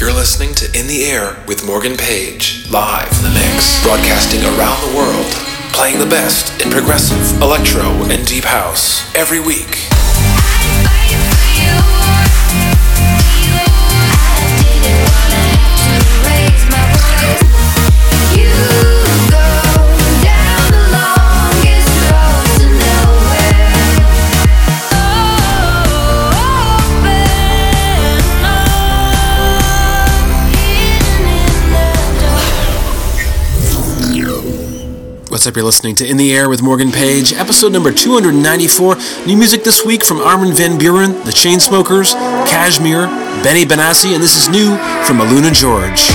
You're listening to In the Air with Morgan Page, live in the mix, broadcasting around the world, playing the best in progressive, electro, and deep house every week. What's up? You're listening to In the Air with Morgan Page, episode number 294. New music this week from Armin Van Buuren, The Chainsmokers, KSHMR, Benny Benassi, and this is new from AlunaGeorge.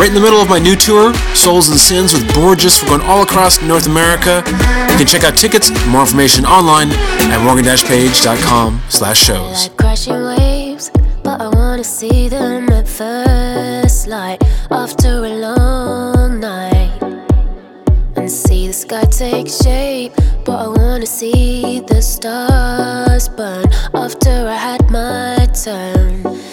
Right in the middle of my new tour, Souls and Sins with Borgeous. We're going all across North America. You can check out tickets, more information online at morgan-page.com slash shows. Like crashing waves, but I wanna see them at first light after a long sky take shape, but I wanna see the stars burn after I had my turn.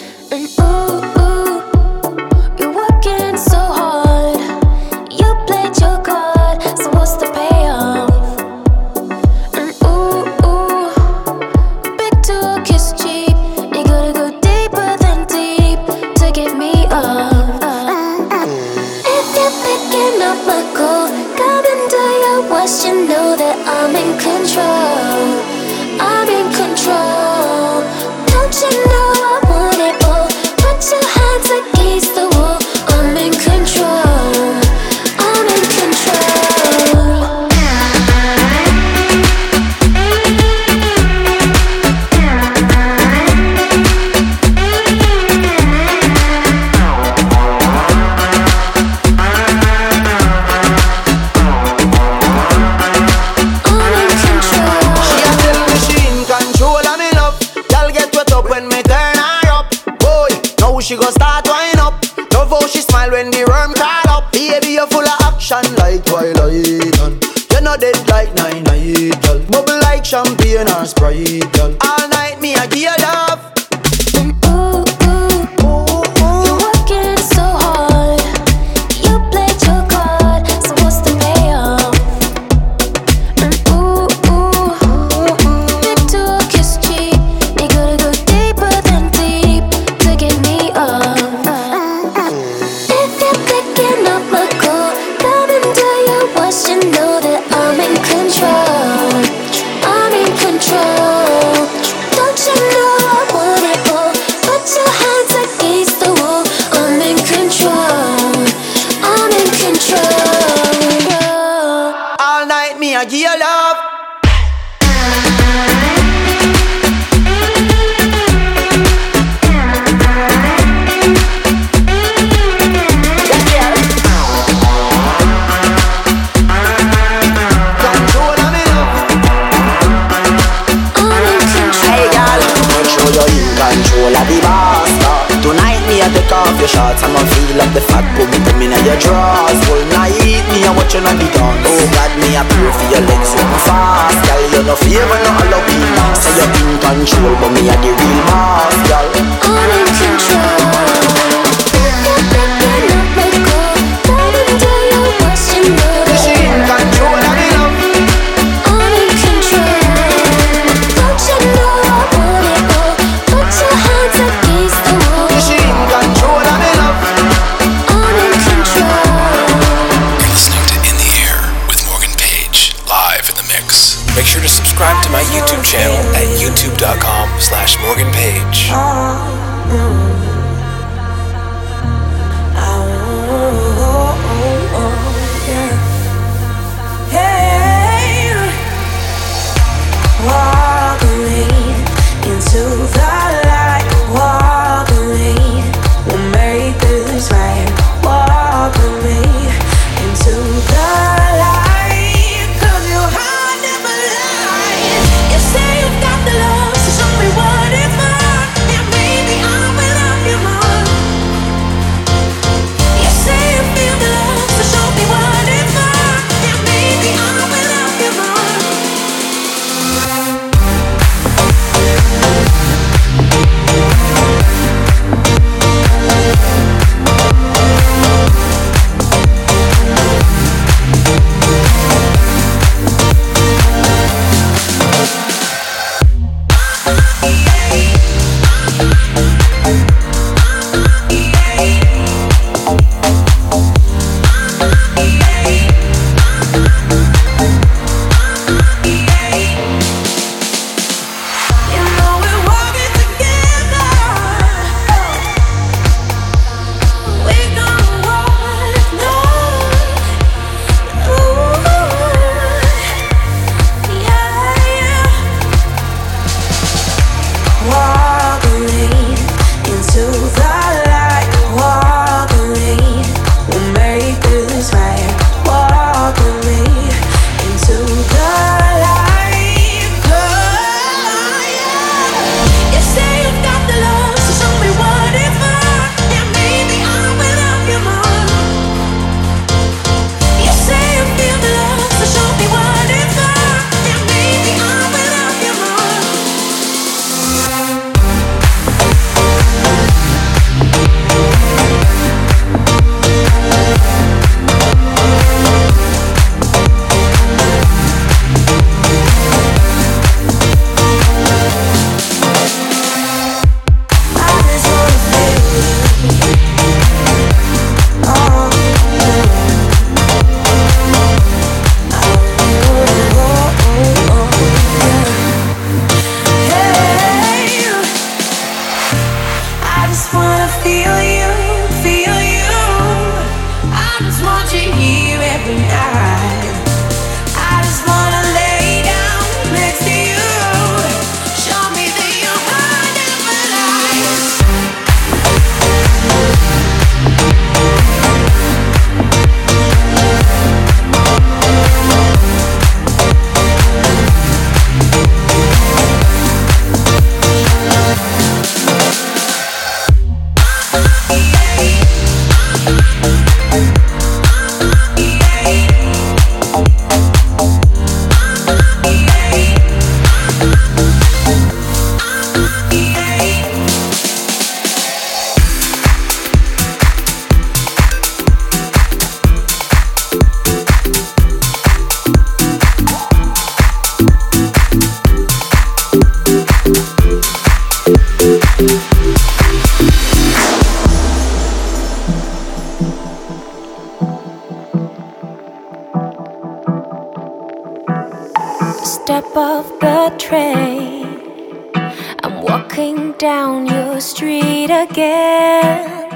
Down your street again,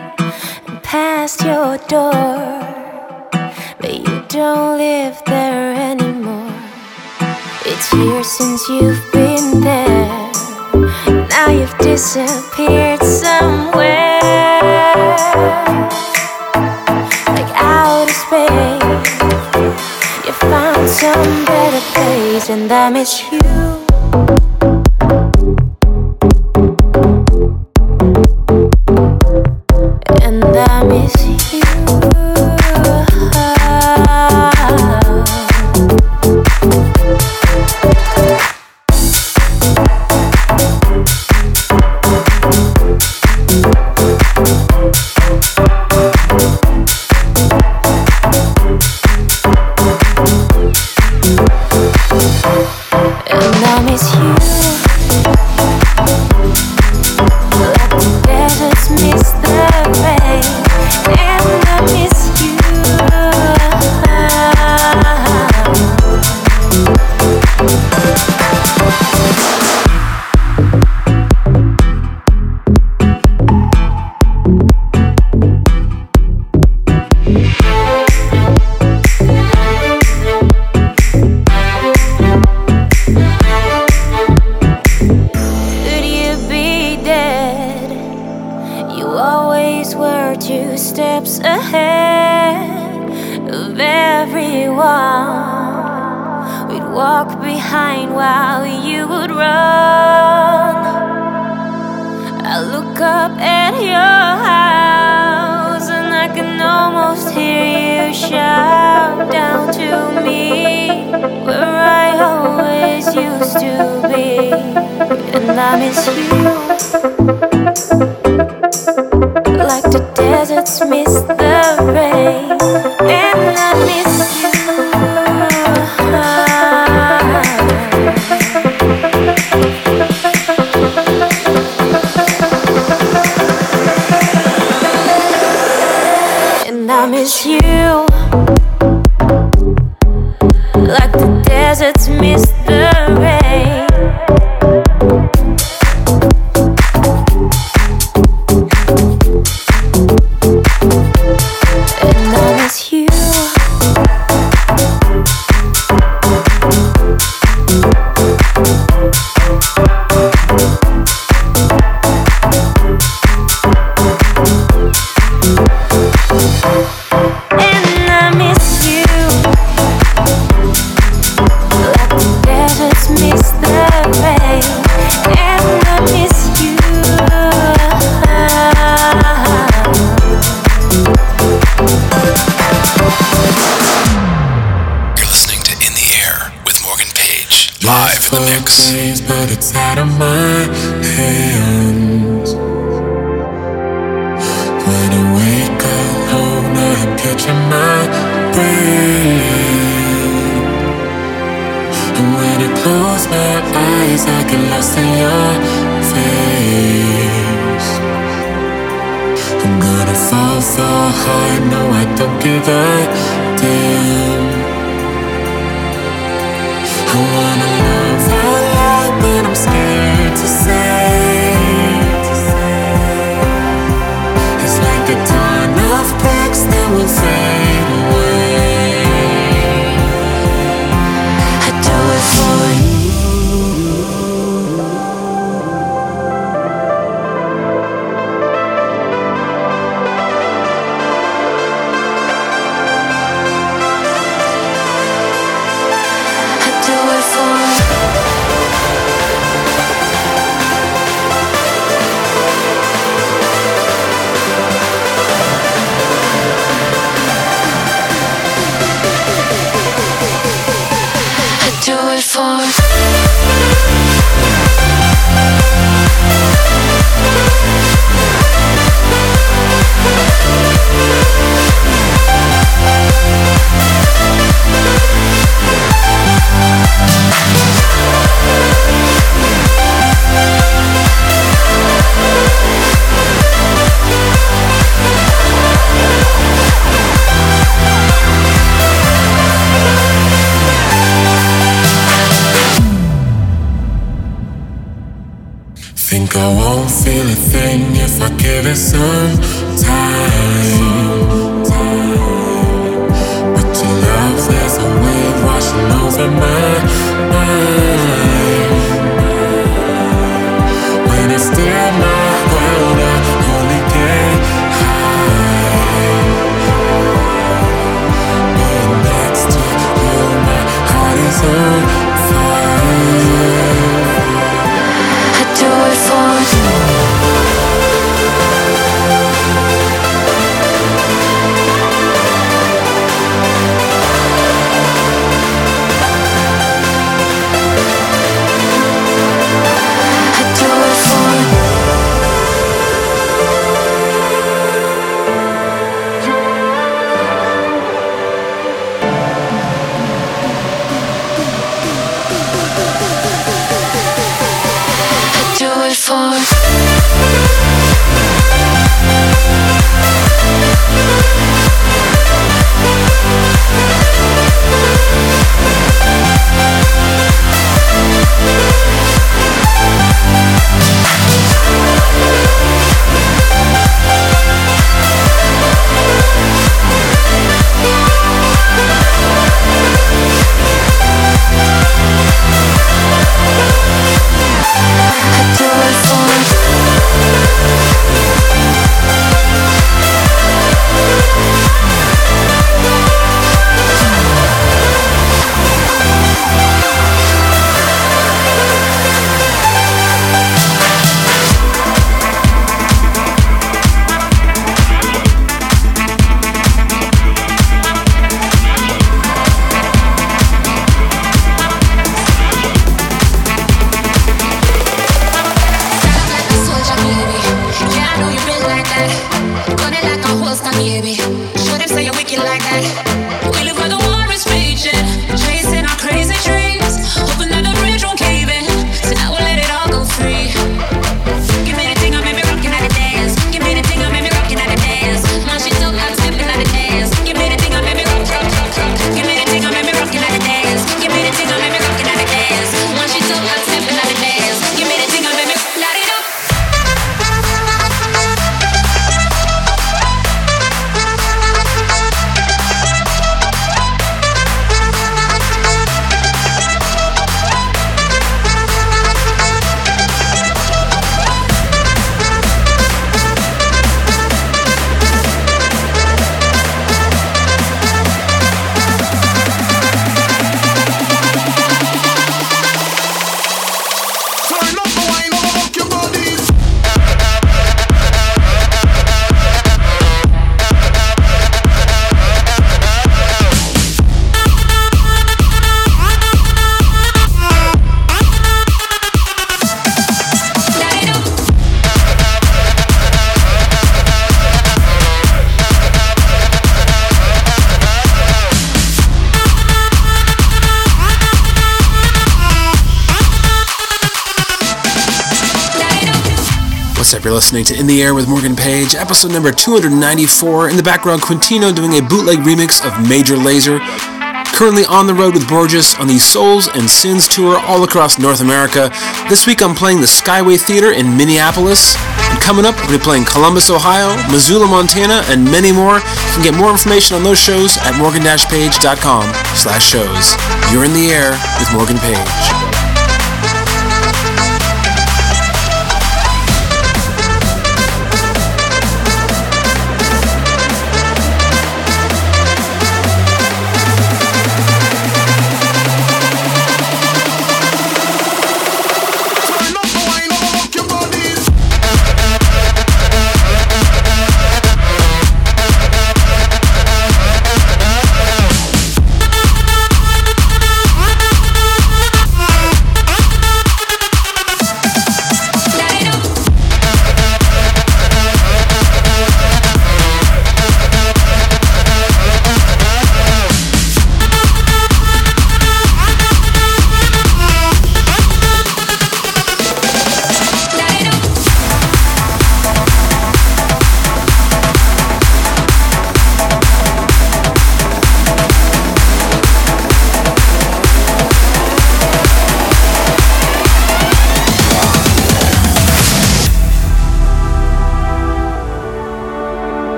and past your door, but you don't live there anymore. It's years since you've been there. Now you've disappeared somewhere, like outer space. You found some better place, and I miss you. behind while you would run. I look up at your house and I can almost hear you shout down to me where I always used to be. And I miss you like the deserts miss the rain. Don't give up. You're listening to In the Air with Morgan Page, episode number 294. In the background, Quintino doing a bootleg remix of Major Lazer. Currently on the road with Borgeous on the Souls and Sins tour all across North America. This week I'm playing the Skyway Theater in Minneapolis. And coming up, we'll be playing Columbus, Ohio, Missoula, Montana, and many more. You can get more information on those shows at morgan-page.com slash shows. You're in the air with Morgan Page.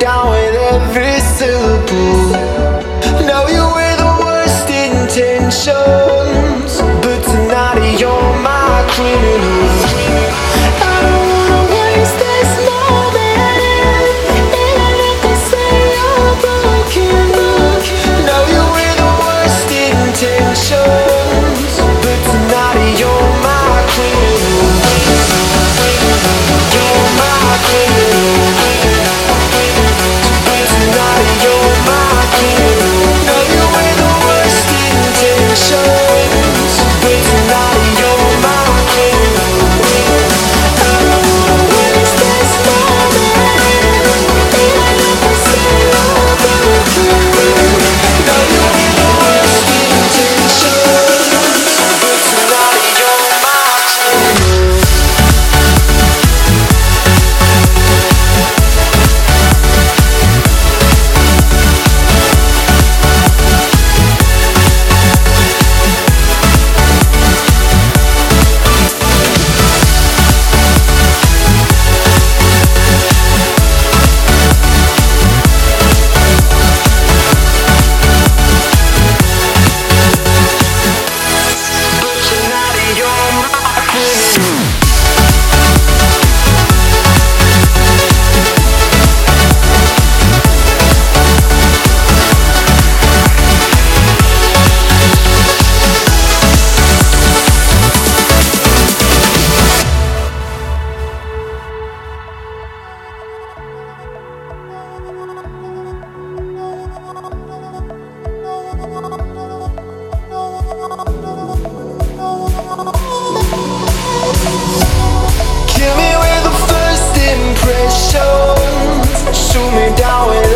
Down with every syllable. Now you with the worst intentions, but tonight you're my criminal. shoot me down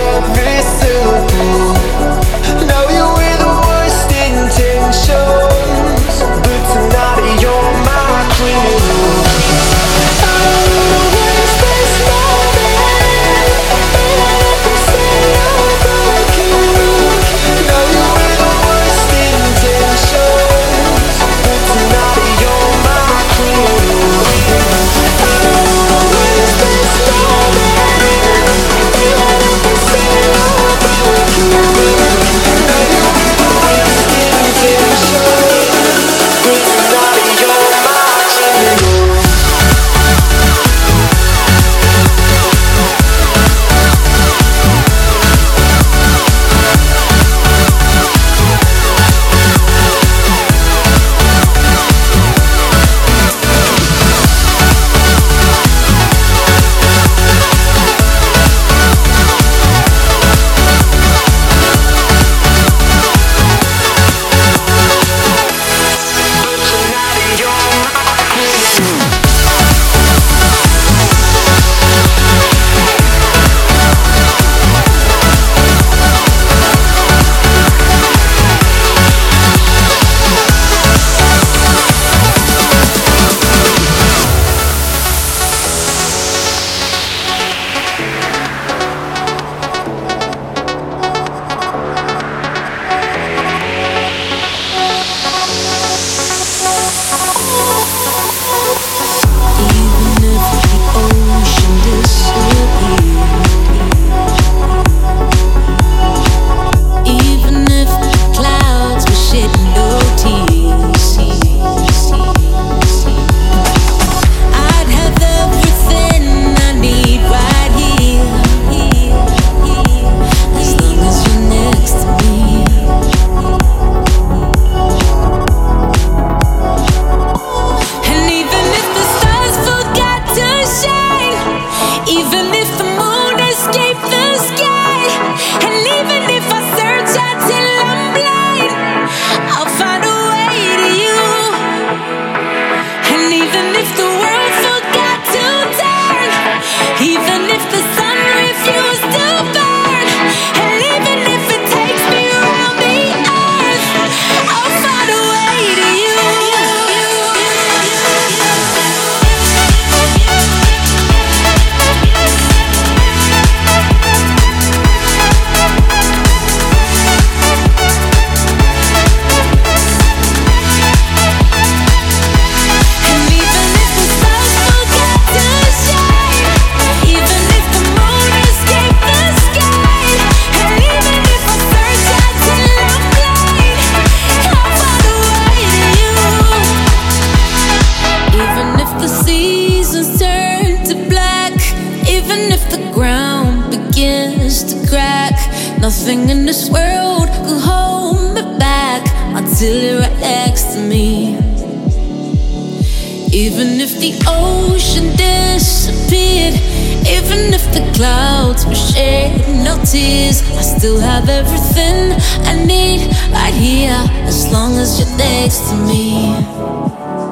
long as you're next to me.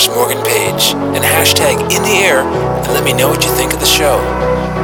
slash Morgan Page and hashtag in the air and let me know what you think of the show.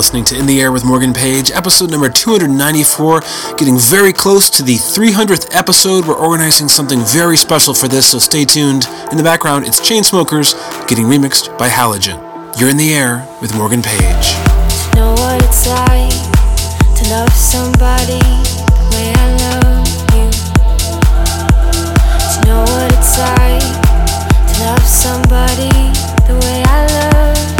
Listening to In the Air with Morgan Page, episode number 294, getting very close to the 300th episode. We're organizing something very special for this, so stay tuned. In the background, it's Chainsmokers getting remixed by Halogen. You're in the air with Morgan Page. Know what it's like to love somebody the way I love you. To know what it's like to love somebody the way I love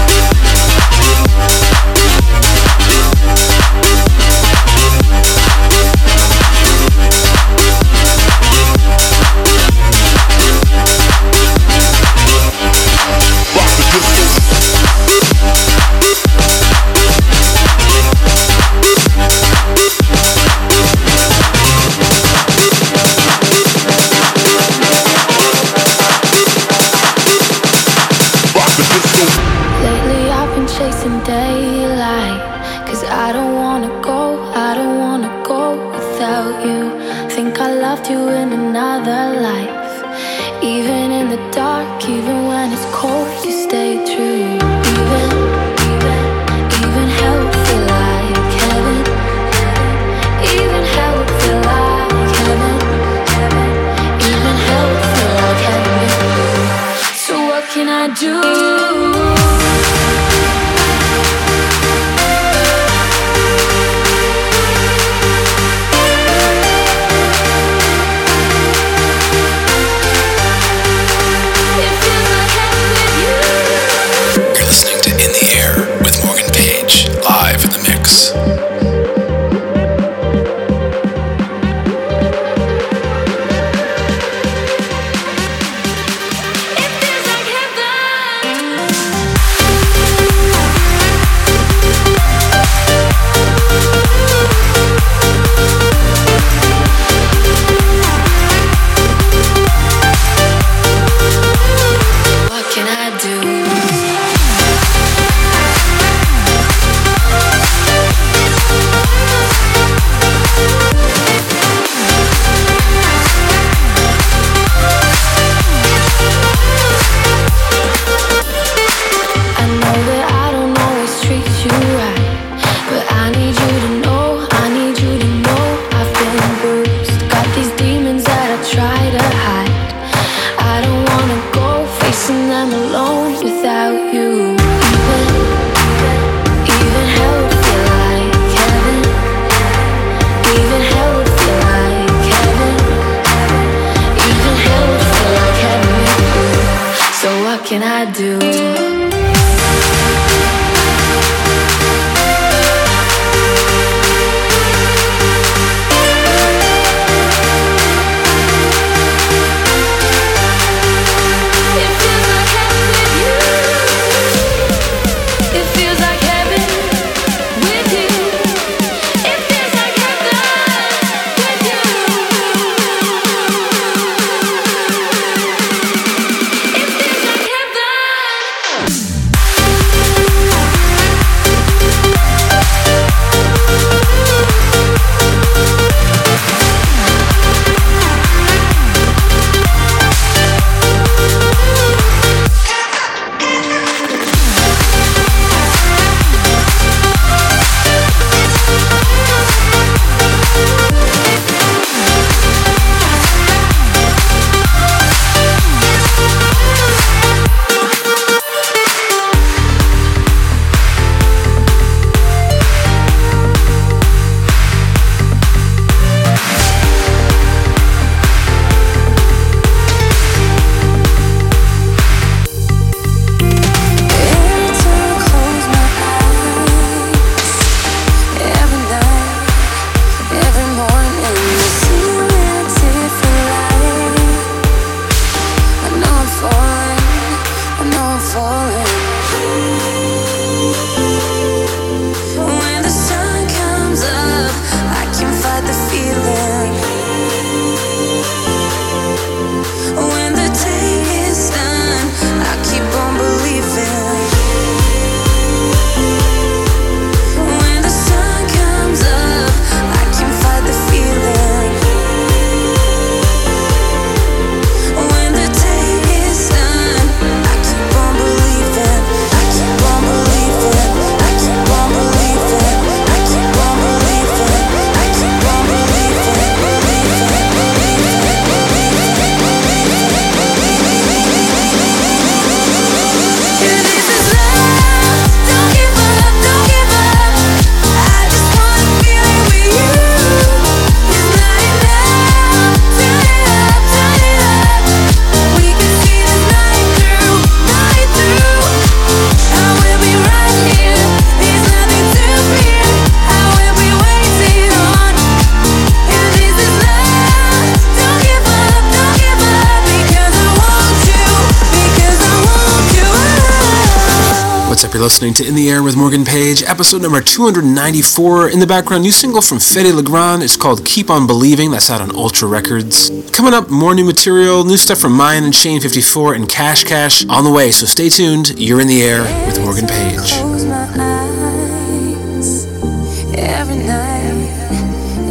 Air with Morgan Page, episode number 294. In the background, new single from Fedde Le Grand. It's called Keep On Believing. That's out on Ultra Records. Coming up, more new material, new stuff from Myon and Shane 54 and Cash Cash on the way. So stay tuned. You're in the air with Morgan Page.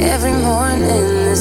Every morning,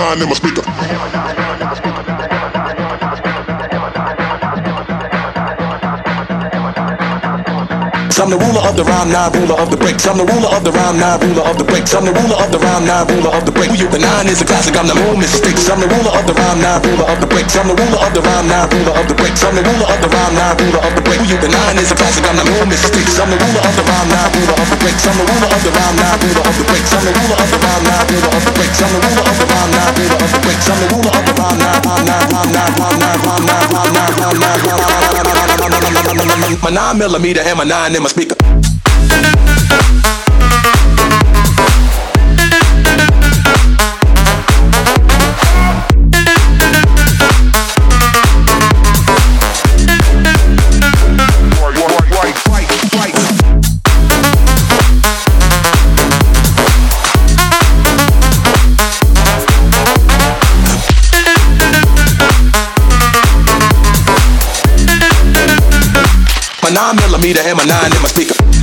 nine in my speaker. I'm the ruler of the round nine, ruler of the breaks. I'm the ruler of the round nine, ruler of the breaks. I'm the ruler of the round nine, ruler of the you? The nine is a classic. I'm the no mistakes. I'm the ruler of the round nine, ruler of the breaks. I'm the ruler of the round nine, ruler of the breaks. I'm the ruler of the round nine, ruler of the you? The nine is a classic. I'm the no mistakes. I'm the ruler of the round nine, ruler of the breaks. I'm the ruler of the round nine, ruler of the breaks. I'm the ruler of the round nine, ruler of the breaks. I'm the ruler of the round nine, ruler of the breaks. I'm the ruler of the round nine, round nine, round nine, round nine, round nine, round nine, round nine, round nine. My nine millimeter and my nine in my speaker. Nine millimeter and my nine in my speaker.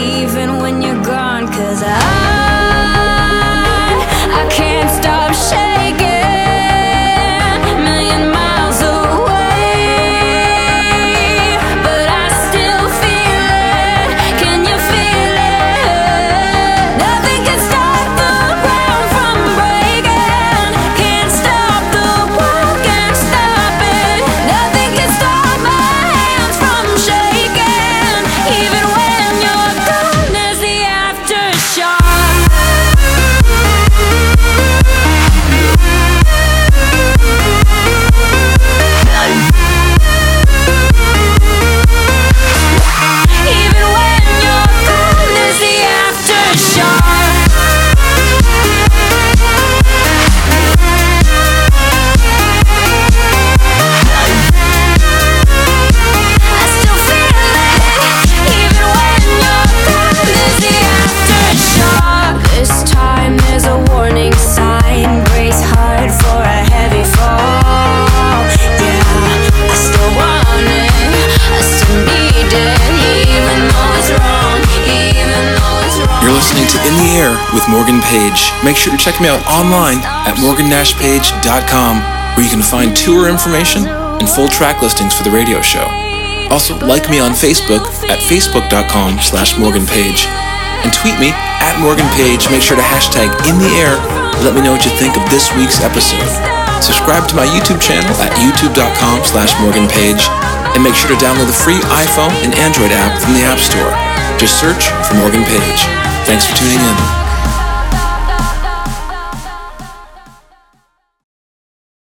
even when you Morgan Page. Make sure to check me out online at morgannashpage.com where you can find tour information and full track listings for the radio show. Also, like me on Facebook at facebook.com slash morganpage and tweet me at morganpage. Make sure to hashtag in the air let me know what you think of this week's episode. Subscribe to my YouTube channel at youtube.com slash morganpage and make sure to download the free iPhone and Android app from the App Store. Just search for Morgan Page. Thanks for tuning in.